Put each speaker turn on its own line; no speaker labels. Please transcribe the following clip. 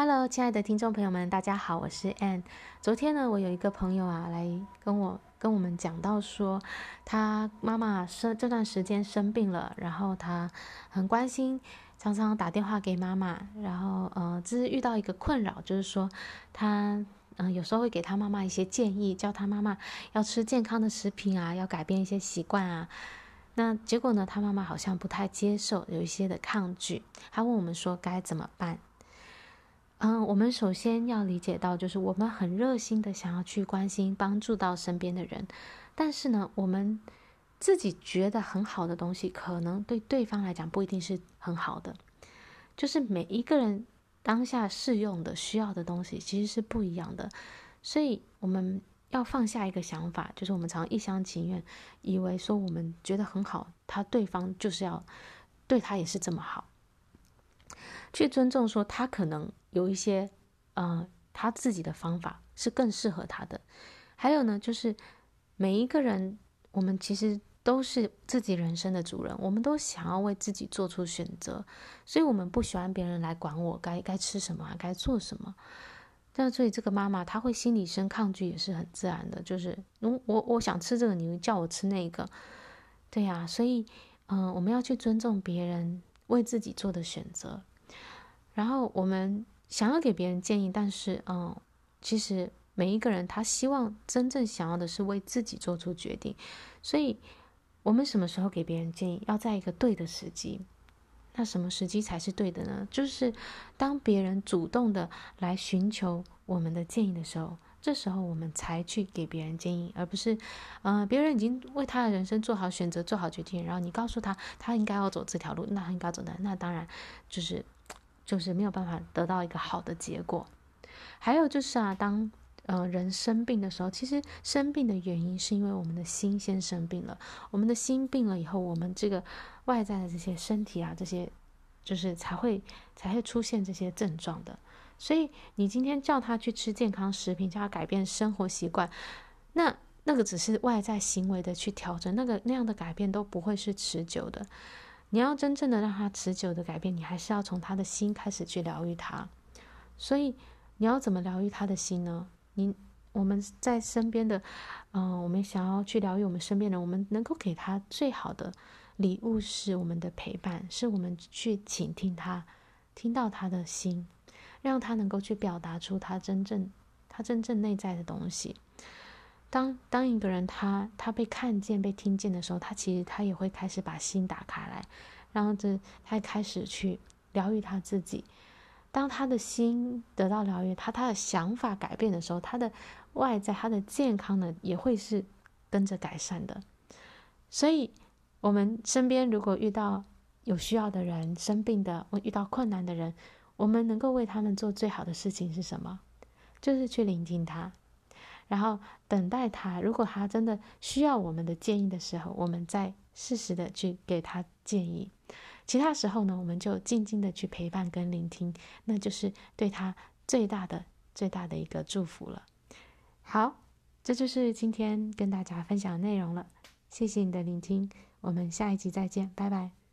Hello，亲爱的听众朋友们，大家好，我是 Ann。昨天呢，我有一个朋友啊，来跟我跟我们讲到说，他妈妈生这段时间生病了，然后他很关心，常常打电话给妈妈，然后呃，只是遇到一个困扰，就是说他嗯、有时候会给他妈妈一些建议，叫他妈妈要吃健康的食品啊，要改变一些习惯啊。那结果呢，他妈妈好像不太接受，有一些的抗拒。他问我们说该怎么办？嗯，我们首先要理解到，就是我们很热心的想要去关心、帮助到身边的人，但是呢，我们自己觉得很好的东西，可能对对方来讲不一定是很好的。就是每一个人当下适用的、需要的东西，其实是不一样的。所以我们要放下一个想法，就是我们常一厢情愿，以为说我们觉得很好，他对方就是要对他也是这么好。去尊重，说他可能有一些，呃，他自己的方法是更适合他的。还有呢，就是每一个人，我们其实都是自己人生的主人，我们都想要为自己做出选择，所以我们不喜欢别人来管我该该吃什么，该做什么。那所以这个妈妈她会心里生抗拒也是很自然的，就是，我我我想吃这个，你叫我吃那个，对呀，所以，嗯、我们要去尊重别人为自己做的选择。然后我们想要给别人建议，但是，嗯，其实每一个人他希望真正想要的是为自己做出决定，所以，我们什么时候给别人建议，要在一个对的时机。那什么时机才是对的呢？就是当别人主动的来寻求我们的建议的时候，这时候我们才去给别人建议，而不是，嗯，别人已经为他的人生做好选择、做好决定，然后你告诉他他应该要走这条路，那他应该走的，那当然就是。就是没有办法得到一个好的结果。还有就是啊，当呃人生病的时候，其实生病的原因是因为我们的心先生病了。我们的心病了以后，我们这个外在的这些身体啊，这些就是才会才会出现这些症状的。所以你今天叫他去吃健康食品，叫他改变生活习惯，那那个只是外在行为的去调整，那个那样的改变都不会是持久的。你要真正的让他持久的改变，你还是要从他的心开始去疗愈他。所以你要怎么疗愈他的心呢？你我们在身边的，嗯、我们想要去疗愈我们身边人，我们能够给他最好的礼物是我们的陪伴，是我们去倾听他，听到他的心，让他能够去表达出他真正他真正内在的东西。当当一个人他他被看见、被听见的时候，他其实他也会开始把心打开来，然后这他开始去疗愈他自己。当他的心得到疗愈，他他的想法改变的时候，他的外在、他的健康呢也会是跟着改善的。所以，我们身边如果遇到有需要的人、生病的，或遇到困难的人，我们能够为他们做最好的事情是什么？就是去聆听他。然后等待他，如果他真的需要我们的建议的时候，我们再适时的去给他建议。其他时候呢，我们就静静的去陪伴跟聆听，那就是对他最大的、最大的一个祝福了。好，这就是今天跟大家分享的内容了。谢谢你的聆听，我们下一集再见，拜拜。